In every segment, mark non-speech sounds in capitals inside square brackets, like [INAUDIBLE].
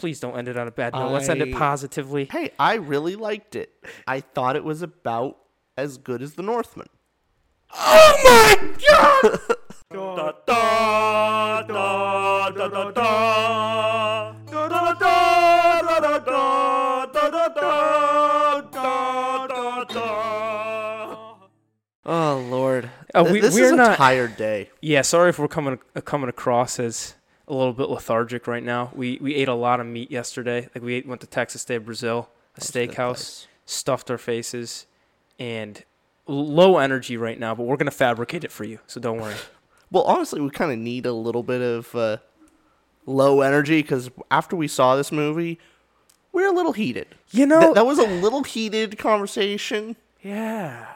Please don't end it on a bad note. Let's end it I- positively. Hey, I really liked it. I thought it was about as good as The Northman. Oh my god! Oh Lord, Uh, Th- we- this we're is a not- tired day. Yeah, sorry if we're coming uh, coming across as a little bit lethargic right now. We we ate a lot of meat yesterday. Like we ate, went to Texas de Brazil, a That's steakhouse, stuffed our faces, and low energy right now. But we're gonna fabricate it for you, so don't worry. [LAUGHS] Well, honestly, we kind of need a little bit of uh, low energy because after we saw this movie, we are a little heated. You know, Th- that was a little heated conversation, yeah.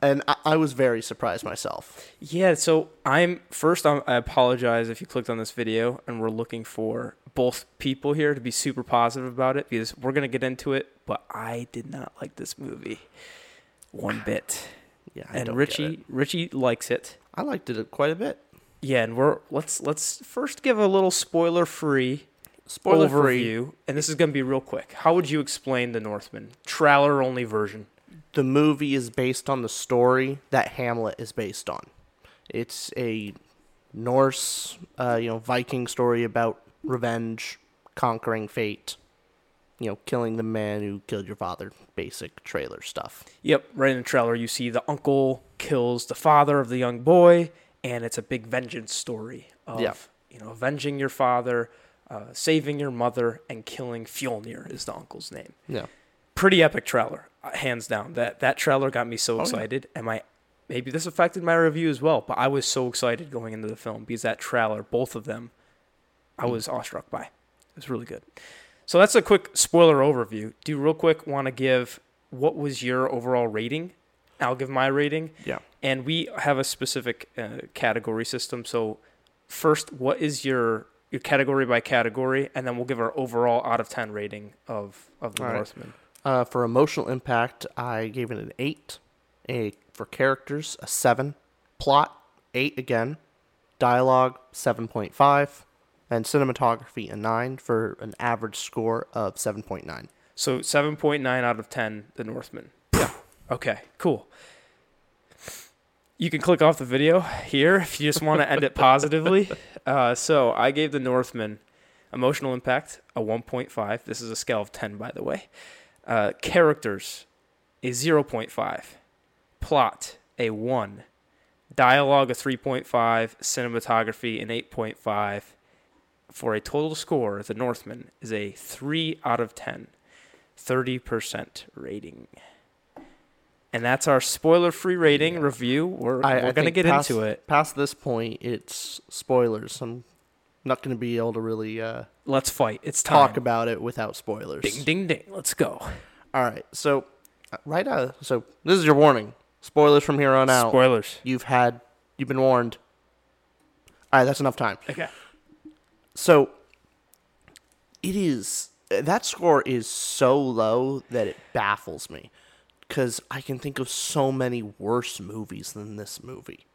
And I, I was very surprised myself. Yeah, so I'm first. I'm, I apologize if you clicked on this video and we're looking for both people here to be super positive about it because we're gonna get into it. But I did not like this movie one bit, [SIGHS] Yeah, I and Richie. Richie likes it. I liked it quite a bit. Yeah, and we're let's let's first give a little spoiler free Spoiler free. overview, and this is gonna be real quick. How would you explain the Northman trailer only version? The movie is based on the story that Hamlet is based on. It's a Norse, uh, you know, Viking story about revenge, conquering fate, you know, killing the man who killed your father. Basic trailer stuff. Yep, right in the trailer, you see the uncle kills the father of the young boy, and it's a big vengeance story of Yeah. you know avenging your father, uh, saving your mother, and killing Fjolnir is the uncle's name. Yeah. Pretty epic trailer, hands down. That that trailer got me so Oh, yeah. excited, and my maybe this affected my review as well. But I was so excited going into the film because that trailer, both of them, I Mm. was awestruck by. It was really good. So that's a quick spoiler overview. Do you real quick want to give what was your overall rating? I'll give my rating, Yeah. and we have a specific uh, category system. So first, what is your your category by category, and then we'll give our overall out of ten rating of of the All right. Uh, for emotional impact, I gave it an eight. A for characters, a seven. Plot, eight again. Dialogue, seven point five, and cinematography, a nine for an average score of seven point nine. So seven point nine out of ten, the Northman. Yeah. Okay, cool. You can click off the video here if you just want to end it [LAUGHS] positively. Uh, so I gave the Northman emotional impact a 1.5. This is a scale of 10, by the way. Uh, characters a 0.5. Plot a 1. Dialogue a 3.5. Cinematography an 8.5. For a total score, the Northman is a 3 out of 10. 30% rating. And that's our spoiler free rating review. We're, I, we're going to get past, into it. Past this point, it's spoilers. I'm not going to be able to really uh, Let's fight. It's time. talk about it without spoilers. Ding, ding, ding. Let's go. All right, so uh, right out. So this is your warning. Spoilers from here on out. Spoilers. You've had. You've been warned. All right, that's enough time. Okay. So it is that score is so low that it baffles me because I can think of so many worse movies than this movie.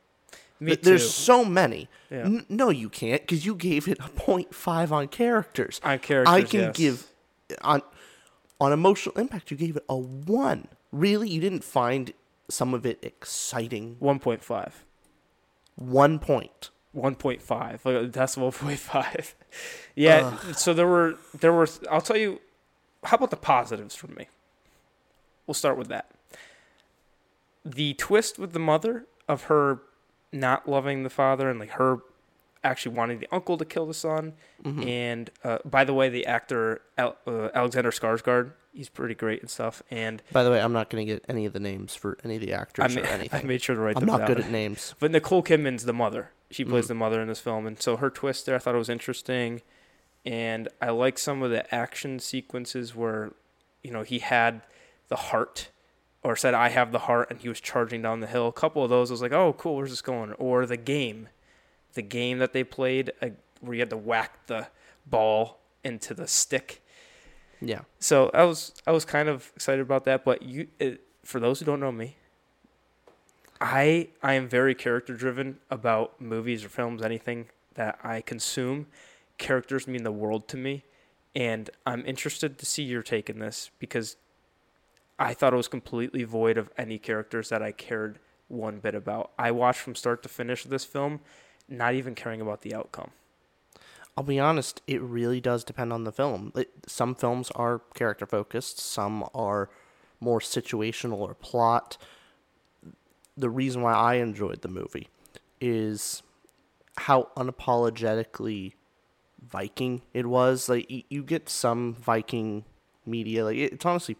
Me too. There's so many. Yeah. N- no, you can't because you gave it a 0.5 on characters. On characters, I can yes. give on on emotional impact. You gave it a one. Really, you didn't find some of it exciting. 1.5. One point. 1.5. Like, decimal [LAUGHS] 1.5. yeah. So there were, there were, I'll tell you, how about the positives from me? We'll start with that. The twist with the mother of her not loving the father and like her actually wanting the uncle to kill the son. Mm-hmm. And uh, by the way, the actor Al- uh, Alexander Skarsgård, he's pretty great and stuff. And By the way, I'm not going to get any of the names for any of the I, actors ma- [LAUGHS] or anything. I made sure to write I'm them not down. good at names. But Nicole Kidman's the mother. She Mm. plays the mother in this film, and so her twist there, I thought it was interesting. and I like some of the action sequences where, you know, he had the heart, or said I have the heart, and he was charging down the hill. A couple of those I was like, oh, cool, where's this going? Or the game, the game that they played, uh, where you had to whack the ball into the stick. Yeah. So I was I was kind of excited about that. But you, it, for those who don't know me, I I am very character driven about movies or films, anything that I consume. Characters mean the world to me, and I'm interested to see your take in this because I thought it was completely void of any characters that I cared one bit about. I watched from start to finish this film, not even caring about the outcome. I'll be honest, it really does depend on the film. It, some films are character focused, some are more situational or plot. The reason why I enjoyed the movie is how unapologetically Viking it was. Like you, you get some Viking media, like it's honestly,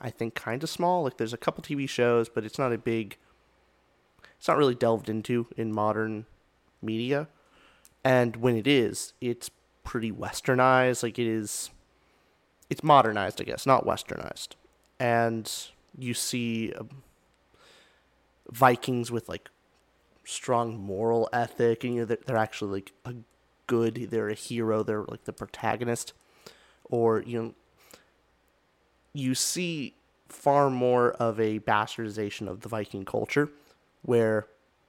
I think, kind of small. Like there's a couple TV shows, but it's not a big. It's not really delved into in modern media and when it is, it's pretty westernized. Like it is, it's modernized, I guess, not westernized. And you see um, Vikings with like strong moral ethic, and you know they're, they're actually like a good. They're a hero. They're like the protagonist, or you know, you see far more of a bastardization of the Viking culture, where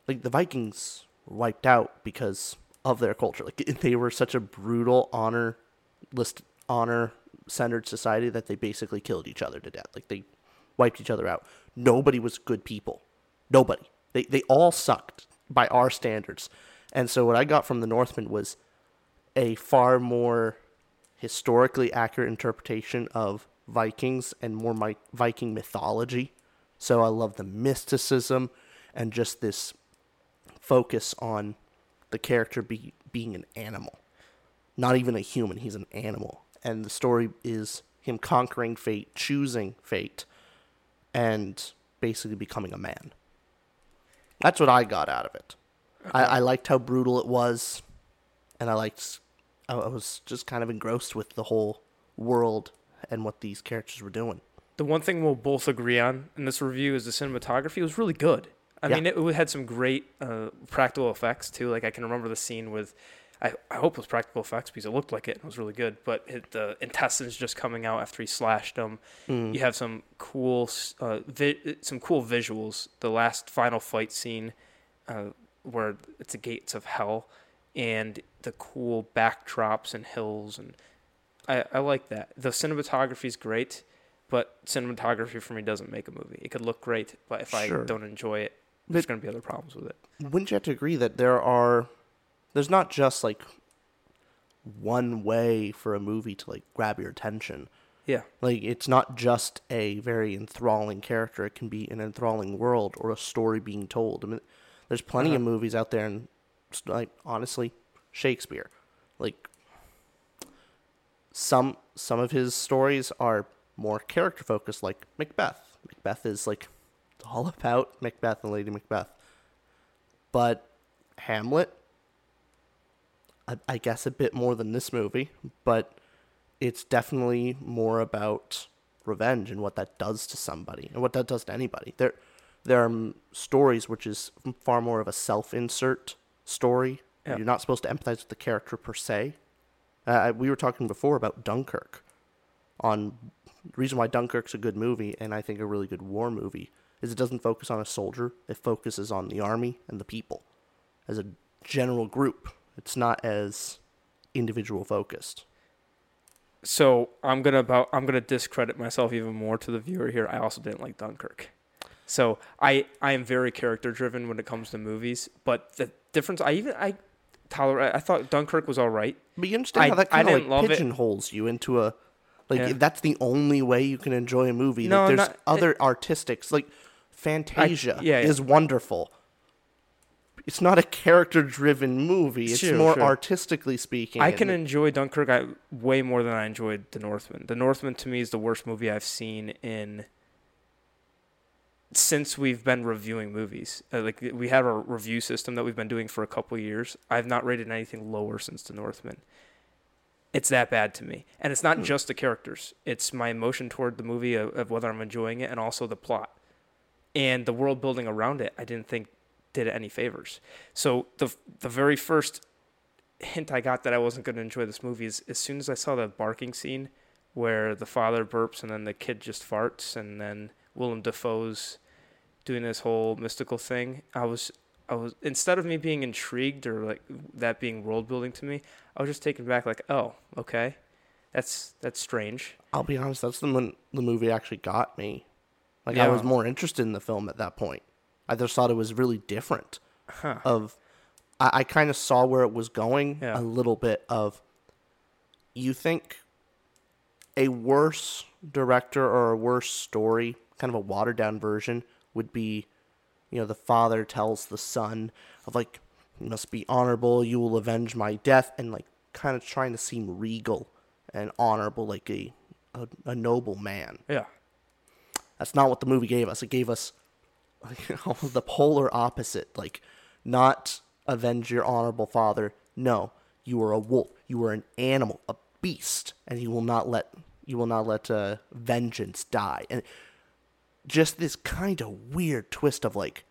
like the Vikings wiped out because of their culture. Like [LAUGHS] they were such a brutal honor list honor centered society that they basically killed each other to death. Like they wiped each other out. Nobody was good people. Nobody. They they all sucked by our standards. And so what I got from the Northman was a far more historically accurate interpretation of Vikings and more my Viking mythology. So I love the mysticism and just this focus on the character be, being an animal. Not even a human, he's an animal. And the story is him conquering fate, choosing fate, and basically becoming a man. That's what I got out of it. I, I liked how brutal it was, and I liked. I was just kind of engrossed with the whole world and what these characters were doing. The one thing we'll both agree on in this review is the cinematography was really good. I yeah. mean, it, it, had some great uh, practical effects too. Like I can remember the scene with, I, I hope it was practical effects because it looked like it. It was really good. But it, the intestines just coming out after he slashed them. Mm. You have some cool, uh, vi- some cool visuals. The last final fight scene, uh, where it's the gates of hell, and the cool backdrops and hills, and I, I like that. The cinematography is great but cinematography for me doesn't make a movie. It could look great, but if sure. I don't enjoy it, there's going to be other problems with it. Wouldn't you have to agree that there are, there's not just like one way for a movie to like grab your attention. Yeah. Like it's not just a very enthralling character. It can be an enthralling world or a story being told. I mean, there's plenty uh-huh. of movies out there, and like honestly, Shakespeare, like some some of his stories are more character focused, like Macbeth. Macbeth is like all [LAUGHS] about Macbeth and Lady Macbeth. But Hamlet, I, I guess a bit more than this movie, but it's definitely more about revenge and what that does to somebody and what that does to anybody. There, there are stories which is far more of a self-insert story. Yeah. You're not supposed to empathize with the character per se. Uh, we were talking before about Dunkirk, on reason why Dunkirk's a good movie and I think a really good war movie is it doesn't focus on a soldier. It focuses on the army and the people as a general group. It's not as individual focused. So I'm gonna about I'm gonna discredit myself even more to the viewer here. I also didn't like Dunkirk. So I I am very character driven when it comes to movies, but the difference I even I tolerate I thought Dunkirk was all right. But you understand I, how that kind of like pigeonholes it. you into a like yeah. that's the only way you can enjoy a movie. No, like, there's not, other it, artistics like Fantasia I, yeah, yeah. is wonderful. It's not a character-driven movie. It's sure, more sure. artistically speaking. I can enjoy Dunkirk I, way more than I enjoyed The Northman. The Northman to me is the worst movie I've seen in since we've been reviewing movies. Uh, like we have a review system that we've been doing for a couple years. I've not rated anything lower since The Northman. It's that bad to me, and it's not just the characters. It's my emotion toward the movie of, of whether I'm enjoying it, and also the plot and the world building around it. I didn't think did it any favors. So the the very first hint I got that I wasn't going to enjoy this movie is as soon as I saw the barking scene where the father burps and then the kid just farts and then Willem Dafoe's doing this whole mystical thing. I was I was instead of me being intrigued or like that being world building to me, I was just taken back like, "Oh, okay. That's that's strange." I'll be honest, that's the when the movie actually got me. Like Yeah. I was more interested in the film at that point. I just thought it was really different. Huh. Of, I, I kind of saw where it was going Yeah. a little bit. Of, you think a worse director or a worse story, kind of a watered down version, would be, you know, the father tells the son of like, you must be honorable, you will avenge my death, and like kind of trying to seem regal and honorable, like a a, a noble man. Yeah. That's not what the movie gave us. It gave us [LAUGHS] like, the polar opposite. Like, not avenge your honorable father. No, you are a wolf. You are an animal, a beast, and you will not let you will not let uh, vengeance die. And just this kind of weird twist of like,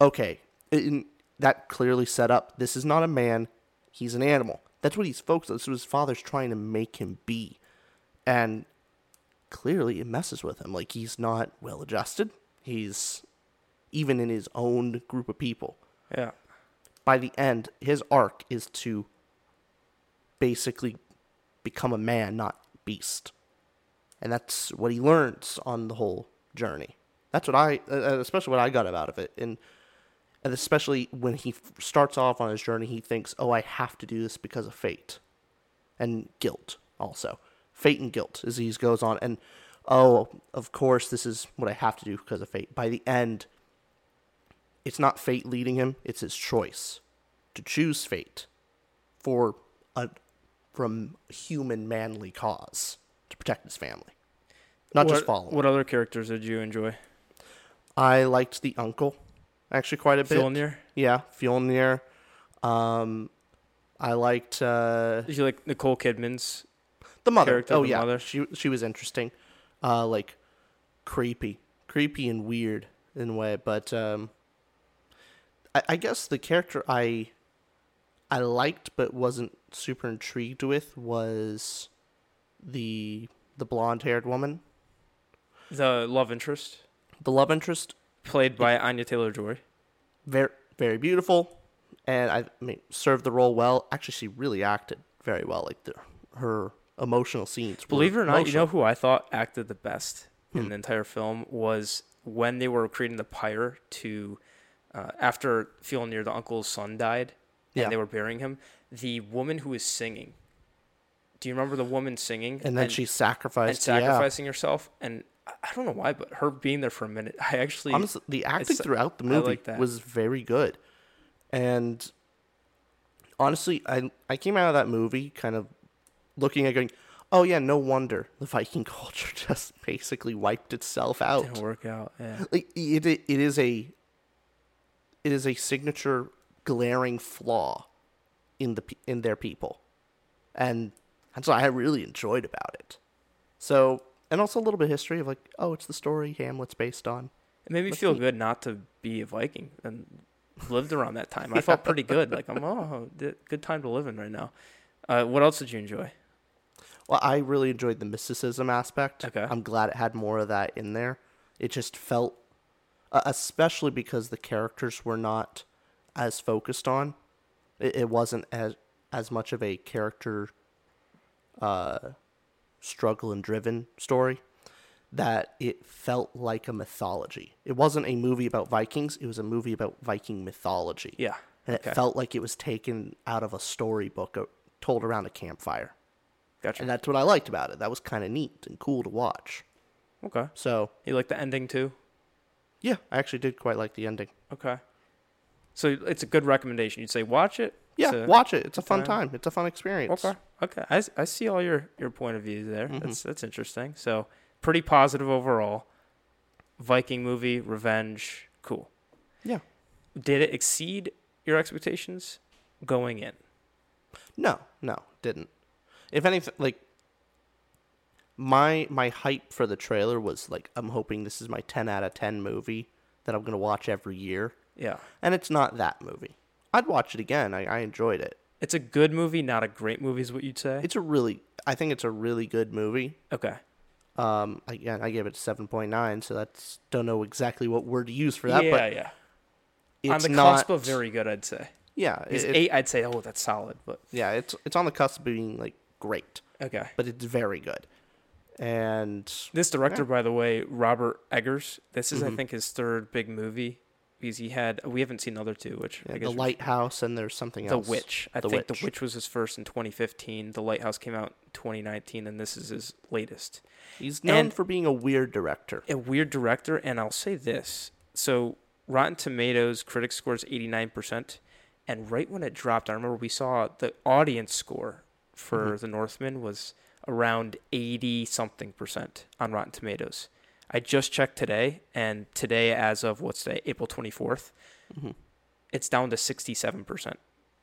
okay, in, that clearly set up. This is not a man. He's an animal. That's what he's focused on. That's what his father's trying to make him be. And clearly it messes with him. Like he's not well adjusted. He's even in his own group of people. Yeah. By the end, his arc is to basically become a man, not beast. And that's what he learns on the whole journey. That's what I, uh, especially what I got out of it. And and especially when he starts off on his journey, he thinks, "Oh, I have to do this because of fate and guilt." Also, fate and guilt as he goes on, and oh, of course, this is what I have to do because of fate. By the end, it's not fate leading him; it's his choice to choose fate for a from human manly cause to protect his family, not what, just follow. What other characters did you enjoy? I liked the uncle actually quite a bit. Fjolnir? Yeah, Fjolnir. Um, I liked uh, Did you like Nicole Kidman's? the mother. Character, oh the yeah, mother. she she was interesting. Uh, like creepy, creepy and weird in a way. But um, I, I guess the character I I liked but wasn't super intrigued with was the the blonde haired woman, The love interest the love interest. played by Anya Taylor Joy. very very beautiful, and I mean served the role well. Actually, she really acted very well. Like the, her emotional scenes. were Believe it or not, you know who I thought acted the best Hmm. in the entire film was when they were creating the pyre to uh, after Fjolnir, the uncle's son, died, and Yeah. they were burying him. The woman who was singing. Do you remember the woman singing? and then she sacrificed. and yeah. sacrificing herself, and I- don't know why, but her being there for a minute, I actually Honestly, the acting throughout the movie like was very good, and honestly, I I came out of that movie kind of looking at going, oh yeah, no wonder the Viking [LAUGHS] culture just basically wiped itself out. didn't work out. Yeah. like it, it it is a it is a signature glaring flaw in the in their people and that's what i really enjoyed about it so and also a little bit of history of like oh it's the story hamlet's based on It made me That's feel neat. good not to be a Viking and lived around that time. I [LAUGHS] felt pretty good. Like I'm, oh, good time to live in right now. Uh, what else did you enjoy? well i really enjoyed the mysticism aspect Okay. i'm glad it had more of that in there it just felt uh, especially because the characters were not as focused on it, it wasn't as as much of a character uh struggle and driven story that it felt like a mythology it wasn't a movie about vikings it was a movie about viking mythology Yeah. and okay. it felt like it was taken out of a storybook uh, told around a campfire Gotcha. and that's what i liked about it that was kind of neat and cool to watch okay. so You like the ending too? yeah i actually did quite like the ending Okay. So it's a good recommendation. You'd say watch it. Yeah a- watch it it's a fun time. time it's a fun experience Okay. Okay. I, I see all your, your point of view there. Mhm. That's that's interesting. So pretty positive overall. Viking movie, revenge, cool. yeah Did it exceed your expectations going in? No, no, didn't. If anything, like my my hype for the trailer was like I'm hoping this is my 10 out of 10 movie that I'm gonna watch every year, Yeah. and it's not that movie. I'd watch it again. I, I enjoyed it. It's a good movie, not a great movie, is what you'd say. It's a really, I think it's a really good movie. okay. Um, again, I gave it seven point nine, so that's don't know exactly what word to use for that, yeah, but yeah. it's On the not cusp of very good, I'd say. yeah, it's it- eight, I'd say, oh, that's solid, but yeah, it's it's on the cusp of being like great, okay. but it's very good, and This director, Yeah. by the way, Robert Eggers. This is, I Mhm. think, his third big movie because he had. We haven't seen the other two, which yeah, I the lighthouse and there's something The else. The Witch. I The think Witch. The Witch was his first in 2015. The Lighthouse came out 2019, and this is his latest. He's known And- for being a weird director. A weird director, and I'll say this. So, Rotten Tomatoes critic scores 89%, and right when it dropped, I remember we saw the audience score for Mhm. The Northman was around 80 something percent on Rotten Tomatoes. I just checked today, and today, as of what's today, April 24th, Mhm. it's down to 67%.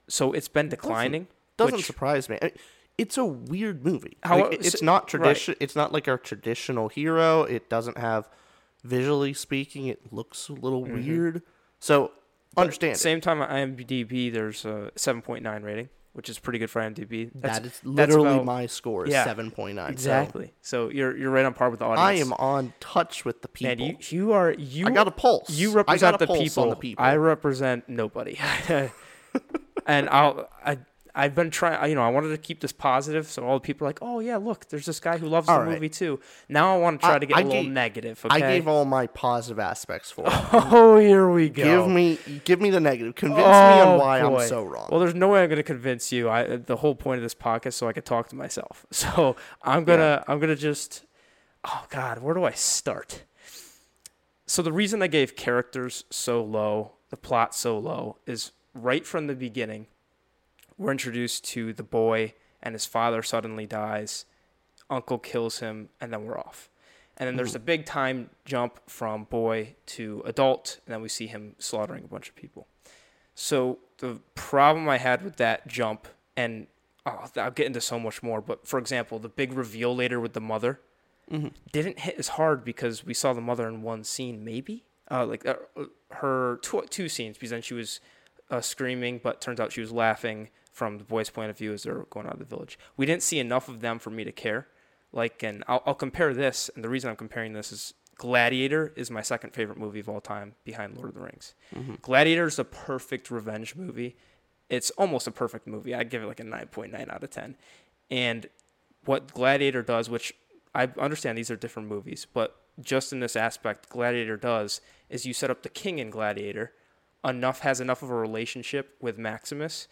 So it's been declining. Doesn't which- surprise me. I- It's a weird movie. How- Like, it's so- not right. tradition. It's not like our traditional hero. It doesn't have, visually speaking, it looks a little Mhm. weird. So understand. it. Same time on IMDb, there's a 7.9 rating, which is pretty good for IMDb. That's that is literally about- my score is yeah, seven point nine. exactly. So you're you're right on par with the audience. I am on touch with the people. Man, you you are you. I got a pulse. you I represent the, pulse people. on the people. I represent nobody. [LAUGHS] and I'll I I've been trying. You know, I wanted to keep this positive, so all the people are like, "Oh yeah, look, there's this guy who loves All the right. movie too." Now I want to try I- to get I a little negative. Okay. I gave all my positive aspects for it. [LAUGHS] oh, here we go. Give me, give me the negative. Convince me on Oh, why boy. I'm so wrong. Well, there's no way I'm going to convince you. I the whole point of this podcast so I could talk to myself. [LAUGHS] So I'm gonna I'm gonna just oh god, where do I start? So the reason I gave characters so low, the plot so low, is right from the beginning. We're introduced to the boy, and his father suddenly dies. Uncle kills him, and then we're off. And then there's a big time jump from boy to adult, and then we see him slaughtering a bunch of people. So the problem I had with that jump, and oh, I'll get into so much more, but for example, the big reveal later with the mother Mhm. didn't hit as hard because we saw the mother in one scene, maybe, uh, like uh, her two, two scenes, because then she was uh, screaming, but turns out she was laughing from the boy's point of view as they're going out of the village. We didn't see enough of them for me to care. Like, and I'll, I'll compare this, and the reason I'm comparing this is Gladiator is my second favorite movie of all time, behind Lord of the Rings. Mhm. Gladiator is a perfect revenge movie. It's almost a perfect movie. I'd give it like a 9.9 out of 10. And what Gladiator does, which I understand these are different movies, but just in this aspect, Gladiator does is you set up the king in Gladiator, enough has enough of a relationship with Maximus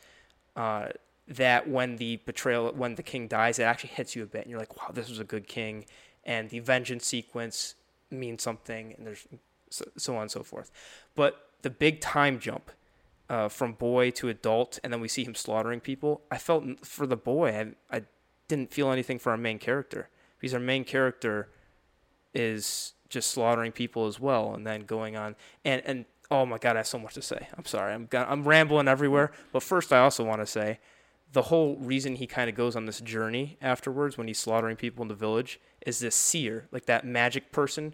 uh, that when the betrayal, when the king dies, it actually hits you a bit, and you're like, wow, this was a good king, and the vengeance sequence means something, and there's so, so on and so forth. But the big time jump uh, from boy to adult, and then we see him slaughtering people. I felt for the boy, I, I didn't feel anything for our main character because our main character is just slaughtering people as well, and then going on and and oh my god, I have so much to say. I'm sorry, I'm I'm rambling everywhere. But first, I also want to say the whole reason he kind of goes on this journey afterwards when he's slaughtering people in the village is this seer, like that magic person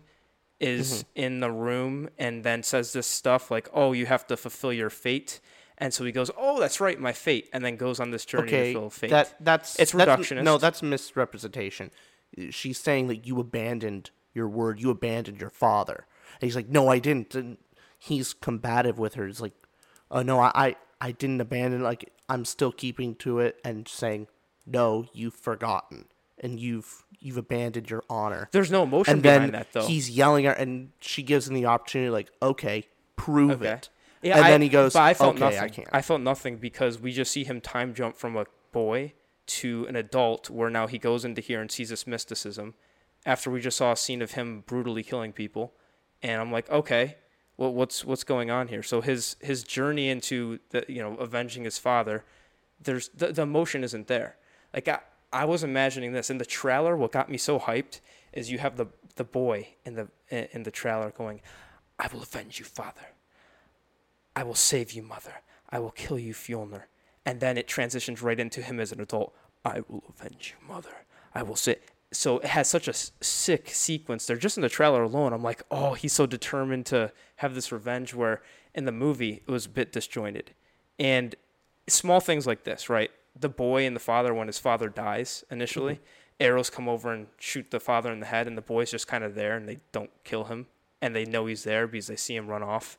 is mm-hmm. in the room and then says this stuff like, "Oh, you have to fulfill your fate." And so he goes, "Oh, that's right, my fate," and then goes on this journey to okay, fulfill fate. that that's It's that's- reductionist. no, that's misrepresentation. She's saying that you abandoned your word, you abandoned your father. And he's like, no, I didn't. And he's combative with her. He's like, oh no, I, I, I didn't abandon. Like I'm still keeping to it and saying, no, you've forgotten and you've you've abandoned your honor. There's no emotion and behind that though. he's yelling at, her, and she gives him the opportunity, like, okay, prove Okay. it. Yeah, and I- then he goes, but I felt okay, nothing. I can't. I felt nothing because we just see him time jump from a boy to an adult, where now he goes into here and sees this mysticism. After we just saw a scene of him brutally killing people, and I'm like, okay, what's what's going on here? So his his journey into the you know avenging his father, there's the, the emotion isn't there. Like I, I was imagining this in the trailer. What got me so hyped is you have the the boy in the in the trailer going, "I will avenge you, father." I will save you, mother. I will kill you, Fjolnir. And then it transitions right into him as an adult. I will avenge you, mother. I will say. So it has such a sick sequence there. Just in the trailer alone, I'm like, oh, he's so determined to have this revenge. Where in the movie, it was a bit disjointed. And small things like this, right? The boy and the father, when his father dies initially, arrows come over and shoot the father in the head, and the boy's just kind of there and they don't kill him. And they know he's there because they see him run off.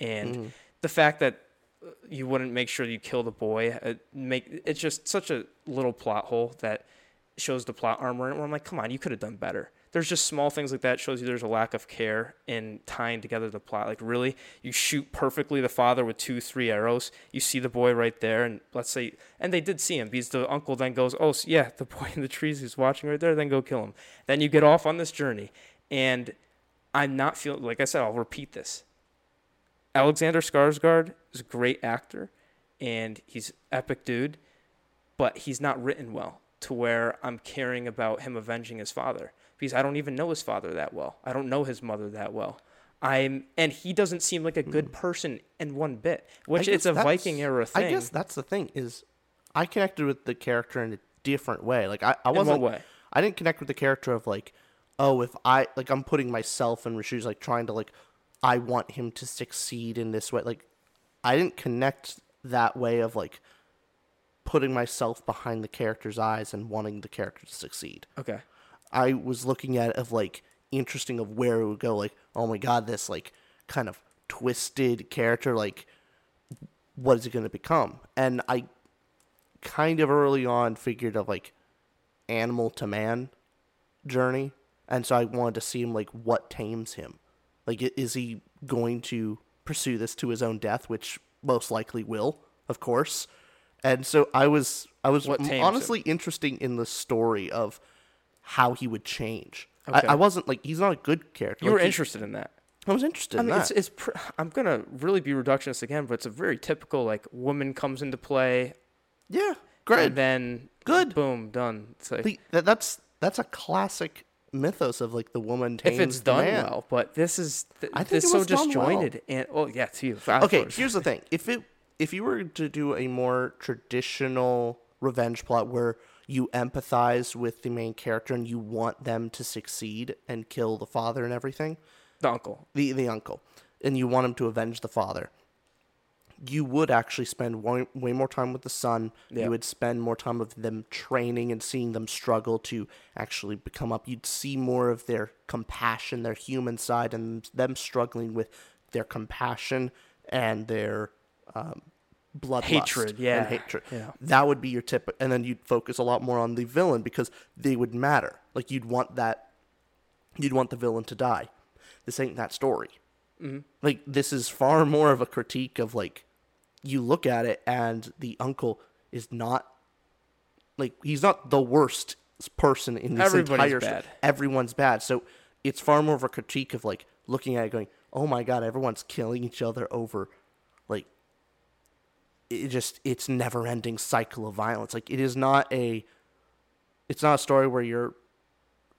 And the fact that uh, you wouldn't make sure you kill the boy, uh, make it's just such a little plot hole that shows the plot armor. And I'm like, come on, you could have done better. There's just small things like that shows you there's a lack of care in tying together the plot. Like really, you shoot perfectly the father with two, three arrows. You see the boy right there, and let's say, and they did see him because the uncle then goes, oh yeah, the boy in the trees he's watching right there. Then go kill him. Then you get off on this journey, and I'm not feeling like I said. I'll repeat this. Alexander Skarsgård is a great actor, and he's epic dude, but he's not written well to where I'm caring about him avenging his father because I don't even know his father that well. I don't know his mother that well. I'm and he doesn't seem like a good hmm. person in one bit, which it's a Viking era thing. I guess that's the thing is, I connected with the character in a different way. Like I, I wasn't. way? I didn't connect with the character of like, oh, if I like, I'm putting myself in Rashu's like trying to like, I want him to succeed in this way. Like, I didn't connect that way of like putting myself behind the character's eyes and wanting the character to succeed. okay. I was looking at it of like interesting of where it would go. Like, oh my god, this like kind of twisted character. Like, what is it going to become? And I kind of early on figured of like animal to man journey, and so I wanted to see him like what tames him. Like, is he going to pursue this to his own death, which most likely will, of course. And so I was I was tames him? honestly interesting in the story of how he would change. Okay. I, I wasn't like he's not a good character. You Like, were he- interested in that. I was interested I in mean, that. it's it's. Pr- I'm gonna really be reductionist again, but it's a very typical like woman comes into play, yeah, great. and then Good. boom, done. It's like, The- that, that's that's a classic mythos of like the woman tames if it's the done man. well, but this is th- I think this it so done well. disjointed and oh yeah, to you. Okay, here's the thing. If it if you were to do a more traditional revenge plot where you empathize with the main character and you want them to succeed and kill the father and everything, the uncle. the the uncle, and you want him to avenge the father, you would actually spend way, way more time with the son. Yeah. You would spend more time with them training and seeing them struggle to actually become up. You'd see more of their compassion, their human side, and them struggling with their compassion and their um, blood Hatred, yeah, and hatred. yeah. That would be your tip, and then you'd focus a lot more on the villain because they would matter. Like you'd want that, you'd want the villain to die. This ain't that story. Mm-hmm. Like this is far [LAUGHS] more of a critique of like, you look at it and the uncle is not, like he's not the worst person in this Everybody's entire. bad. Everyone's bad. So it's far more of a critique of like looking at it going, oh my god, everyone's killing each other over, it just it's never ending cycle of violence. Like it is not a it's not a story where you're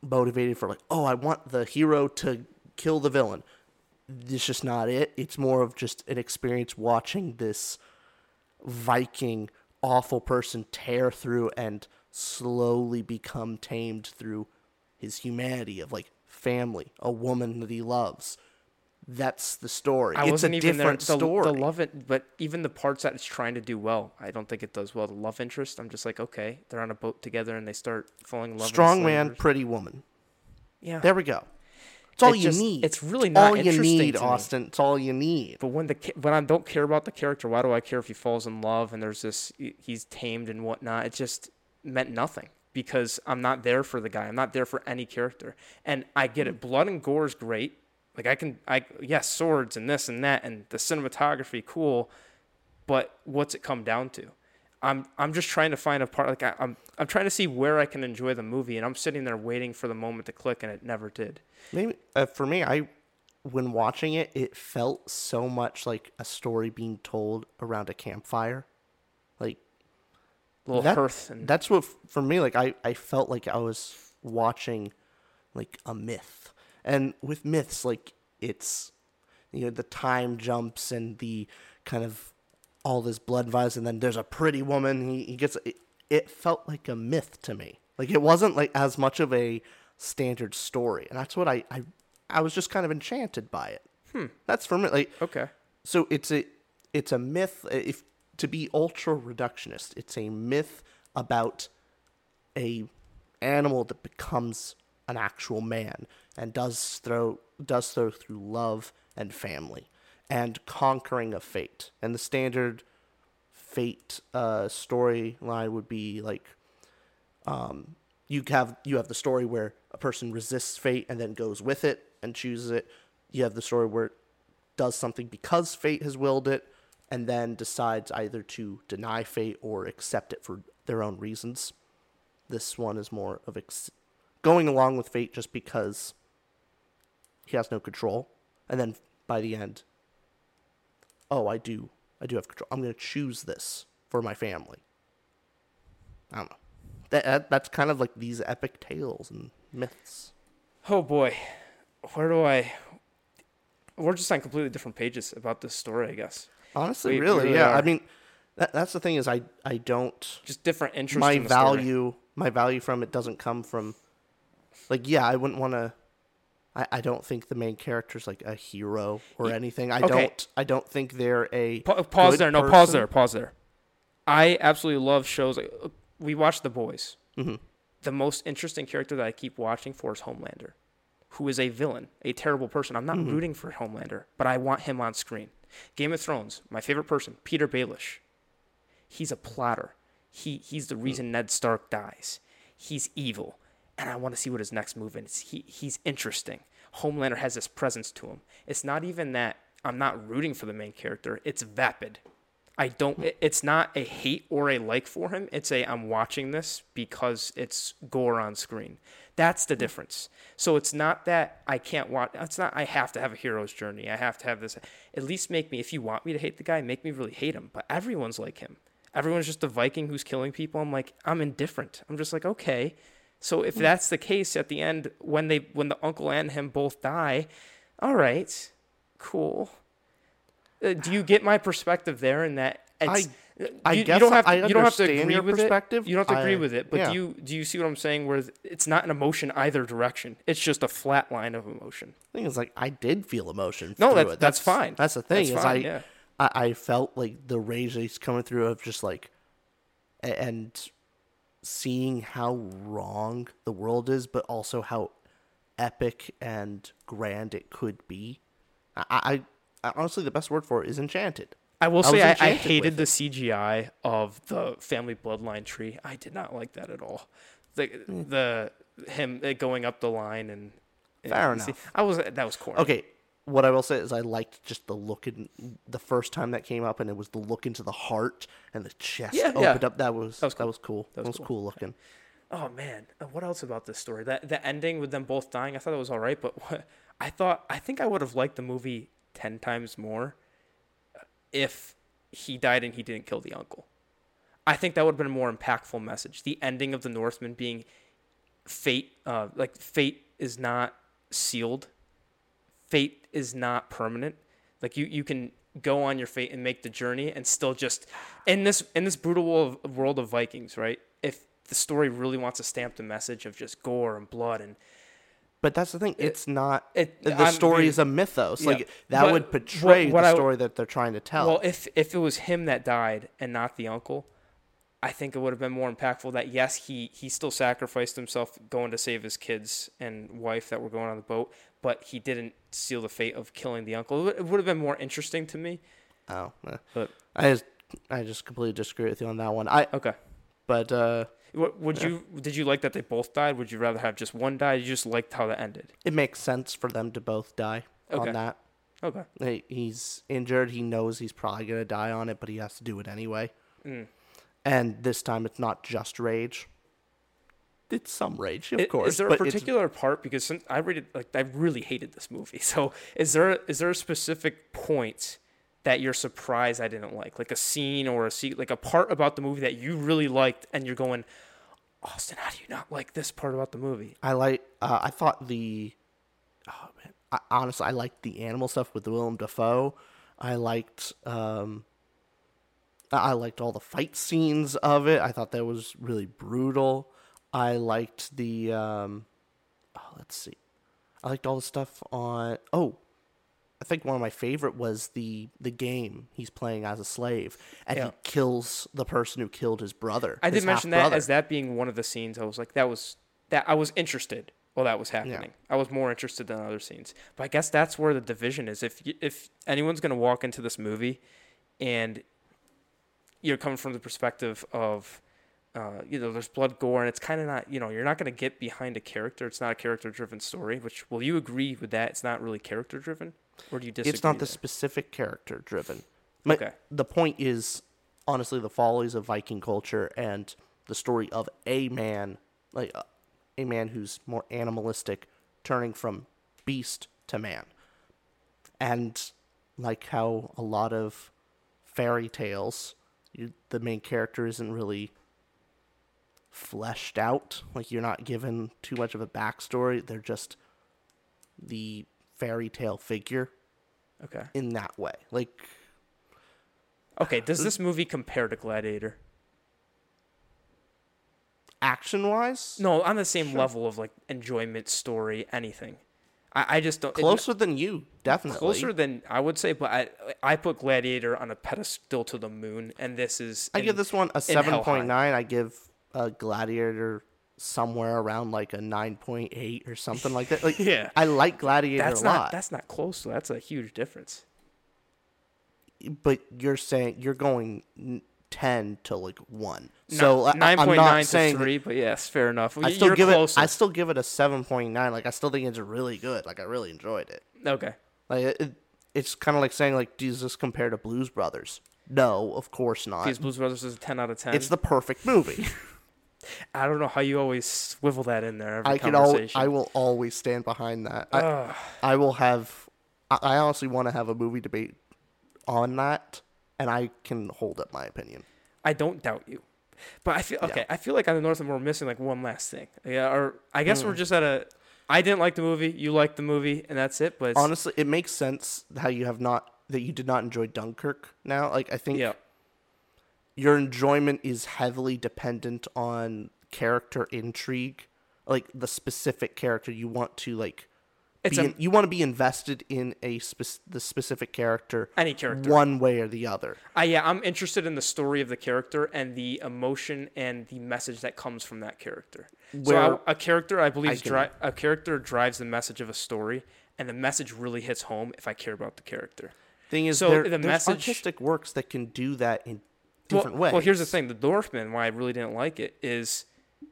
motivated for like, oh, I want the hero to kill the villain. It's just not it. It's more of just an experience watching this Viking awful person tear through and slowly become tamed through his humanity of like family, a woman that he loves. That's the story. I it's a different The, story. the love it, but even the parts that it's trying to do well, I don't think it does well. The love interest, I'm just like, okay, they're on a boat together and they start falling in love. Strong man, pretty woman. Yeah. There we go. It's all It you just- need. it's really not all you interesting need. Austin. It's all you need. But when the when I don't care about the character, why do I care if he falls in love and there's this he's tamed and whatnot? It just meant nothing because I'm not there for the guy. I'm not there for any character. And I get it. Hmm. Blood and gore is great. Like I can I yes swords and this and that and the cinematography cool, but what's it come down to? I'm I'm just trying to find a part like I, I'm I'm trying to see where I can enjoy the movie and I'm sitting there waiting for the moment to click and it never did. Maybe uh, for me, I when watching it, it felt so much like a story being told around a campfire. Like A little that, hearth and that's what for me like I, I felt like I was watching like a myth. And with myths like it's you know the time jumps and the kind of all this blood and and then there's a pretty woman he, he gets it, it felt like a myth to me. Like it wasn't like as much of a standard story, and that's what I I, I was just kind of enchanted by it. Hmm. That's for me. Like Okay. so it's a it's a myth. uh, If to be ultra reductionist, it's a myth about a animal that becomes an actual man and does throw does so through love and family and conquering a fate. And the standard fate uh, storyline would be like um, you have you have the story where a person resists fate and then goes with it and chooses it. You have the story where it does something because fate has willed it and then decides either to deny fate or accept it for their own reasons. This one is more of ex- going along with fate just because he has no control and then by the end oh, I do I do have control. I'm going to choose this for my family. I don't know. That, that that's kind of like these epic tales and myths. Oh boy, where do I? We're just on completely different pages about this story, I guess. Honestly, We- really, yeah. I mean, that, that's the thing is I I don't Just different interests. my in the story. value my value from it doesn't come from like yeah I wouldn't want to. I, I don't think the main character's like a hero or anything. I okay. don't I don't think they're a Pa- pause there. No, pause there. Pause there. I absolutely love shows. Like, we watch The Boys. Mm-hmm. The most interesting character that I keep watching for is Homelander, who is a villain, a terrible person. I'm not Mm-hmm. rooting for Homelander, but I want him on screen. Game of Thrones, my favorite person, Petyr Baelish. He's a plotter. He he's the reason Ned Stark dies. He's evil, and I want to see what his next move is. He he's interesting. Homelander has this presence to him. It's not even that I'm not rooting for the main character. It's vapid. I don't. It's not a hate or a like for him. It's a I'm watching this because it's gore on screen. That's the difference. So it's not that I can't watch. It's not I have to have a hero's journey. I have to have this. At least make me. If you want me to hate the guy, make me really hate him. But everyone's like him. Everyone's just a Viking who's killing people. I'm like I'm indifferent. I'm just like okay. So if that's the case at the end, when they when the uncle and him both die, all right, cool. Uh, do you get my perspective there? In that it's, I you, guess you don't have to, I you don't have to agree with perspective. it. You don't have to agree I- with it, but yeah. do you do you see what I'm saying? Where it's not an emotion either direction. It's just a flat line of emotion. thing is like I did feel emotion. No, through that's- that's fine. That's the thing That's is fine, I, yeah. I I felt like the rage that's coming through of just like, and seeing how wrong the world is, but also how epic and grand it could be. I, I, I honestly the best word for it is enchanted. I will I say I, I hated the CGI of the family bloodline tree. I did not like that at all. The the him uh, going up the line and and Fair see- enough. I was that was corny. Okay, what I will say is I liked just the look in the first time that came up, and it was the look into the heart and the chest Yeah, opened yeah. up. That was That was that was cool. That was, was cool. looking. Oh man, Uh, what else about this story? That the ending with them both dying, I thought that was all right, but what, I thought I think I would have liked the movie ten times more if he died and he didn't kill the uncle. I think that would have been a more impactful message. The ending of the Northman being fate, uh, like fate is not sealed. Fate is not permanent. Like you, you can go on your fate and make the journey and still just in this in this brutal world of, Vikings, right? If the story really wants to stamp the message of just gore and blood and But that's the thing. It's not. it- the I'm story is a mythos. Yeah. Like that But would what- portray what the I- story that they're trying to tell. Well, if if it was him that died and not the uncle, I think it would have been more impactful. That yes, he he still sacrificed himself going to save his kids and wife that were going on the boat, but he didn't seal the fate of killing the uncle. It would- have been more interesting to me. oh, eh. But I just I just completely disagree with you on that one. I okay, but uh, What- would you did you like that they both died? Would you rather have just one die? You just liked how that ended. it makes sense for them to both die Okay. on that. Okay. He- He's injured. He knows he's probably gonna die on it, but he has to do it anyway. Mm. And this time, it's not just rage. It's some rage, of I- course. Is there a but it's- particular part because since I rated like I really hated this movie. [LAUGHS] So is there is there a specific point that you're surprised I didn't like, like a scene or a scene, like a part about the movie that you really liked, and you're going, Austin, how do you not like this part about the movie? I like. Uh, I thought the. Oh man, I, honestly, I liked the animal stuff with Willem Dafoe. I liked. Um, I I liked all the fight scenes of it. I thought that was really brutal. I liked the um oh, let's see. I liked all the stuff on oh I think one of my favorite was the the game he's playing as a slave and Yeah. he kills the person who killed his brother. I his did mention that as that being one of the scenes. I was like, that was that I was interested while that was happening. I was more interested than other scenes. But I guess that's where the division is. If you, if anyone's gonna walk into this movie, and you're coming from the perspective of uh, you know, there's blood, gore, and it's kind of not, you know, you're not going to get behind a character. It's not a character driven story, which, will you agree with that? It's not really character driven? Or do you disagree? It's not the there? specific character driven. My- Okay. The point is, honestly, the follies of Viking culture and the story of a man, like uh, a man who's more animalistic, turning from beast to man. And like how a lot of fairy tales, you, the main character isn't really fleshed out. Like you're not given too much of a backstory. They're just the fairy tale figure Okay. in that way. Like Okay. Does this movie compare to Gladiator? action wise, No, on the same level of like enjoyment, story, anything. I, I just don't. it- closer than you, definitely. closer than I would say, but I I put Gladiator on a pedestal to the moon, and this is. I in- give this one a seven point nine. I give uh, Gladiator somewhere around like a nine point eight or something like that. [LAUGHS] Like Yeah. I like Gladiator That's a not lot, that's not close. Though. That's a huge difference. but you're saying you're going ten to like one. So I- I- nine I'm point not to saying three, but yes, fair enough. I still You're give closer. it. I still give it a seven point nine. Like I still think it's really good. Like I really enjoyed it. okay. Like it, it- it's kind of like saying like, does this compare to Blues Brothers? No, of course not. These Blues Brothers is a ten out of ten. It's the perfect movie. [LAUGHS] I don't know how you always swivel that in there. Every I can al- I will always stand behind that. I, I will have. I, honestly want to have a movie debate on that, and I can hold up my opinion. I don't doubt you. But I feel okay. I feel like on the Northman we're missing like one last thing. Yeah, or I guess Hmm. we're just at a. I didn't like the movie. You liked the movie, and that's it. But Honestly, it makes sense how you have not that you did not enjoy Dunkirk. Now, like I think yeah, your enjoyment is heavily dependent on character intrigue, like the specific character you want to like. It's be a- in- you want to be invested in a spec- the specific character, Any character. one way or the other. I yeah, I'm interested in the story of the character and the emotion and the message that comes from that character. so Where- I, a character I believe I can- dri- a character drives the message of a story, and the message really hits home if I care about the character. Thing is, So there, the there's message- artistic works that can do that in Well- different ways. Well, here's the thing: the Northman. Why I really didn't like it is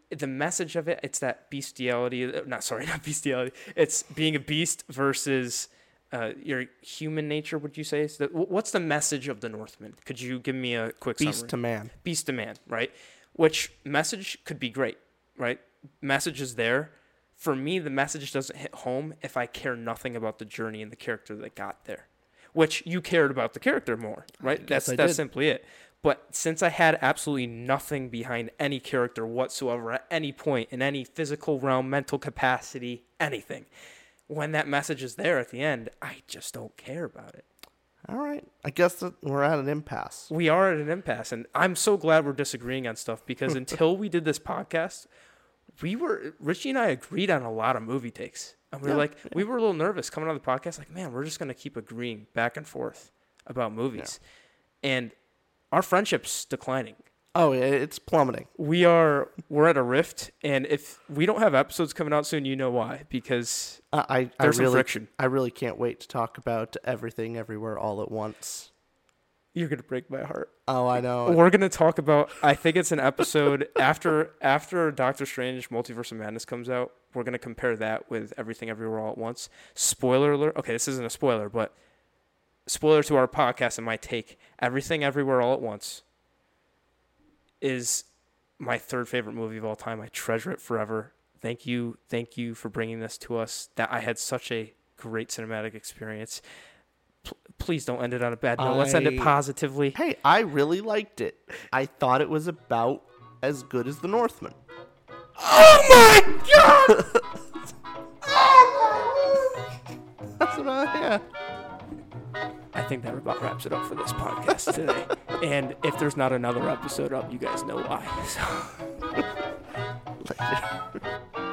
the message of it. It's that bestiality. uh, Not sorry, [LAUGHS] not bestiality. It's being a beast versus uh, your human nature. Would you say? So that, what's the message of the Northman? Could you give me a quick Beast summary? to man. beast to man, right? Which message could be great, right? Message is there. For me, the message doesn't hit home if I care nothing about the journey and the character that got there. Which you cared about the character more, right? That's that's did. simply it. But since I had absolutely nothing behind any character whatsoever at any point in any physical realm, mental capacity, anything, when that message is there at the end, I just don't care about it. All right. I guess that we're at an impasse. we are at an impasse and i'm so glad we're disagreeing on stuff because [LAUGHS] until we did this podcast we were richie and i agreed on a lot of movie takes and we were Yeah, like we were a little nervous coming on the podcast like man we're just going to keep agreeing back and forth about movies and our friendship's declining Oh, it's plummeting. we are we're at a rift and if we don't have episodes coming out soon you know why because I, I, I There's some really, friction. I really can't wait to talk about everything, everywhere, all at once. you're going to break my heart Oh, I know. We're gonna talk about. I think it's an episode [LAUGHS] after after Doctor Strange: Multiverse of Madness comes out. We're gonna compare that with Everything Everywhere All at Once. Spoiler alert. Okay, this isn't a spoiler, but spoiler to our podcast and my take. Everything Everywhere All at Once is my third favorite movie of all time. I treasure it forever. Thank you, thank you for bringing this to us. That I had such a great cinematic experience. P- please don't end it on a bad note. Let's end it positively. Hey, I really liked it. I thought it was about as good as The Northman. Oh my god! [LAUGHS] That's about yeah. I think that about wraps it up for this podcast today. [LAUGHS] And if there's not another episode up, you guys know why. So. Later.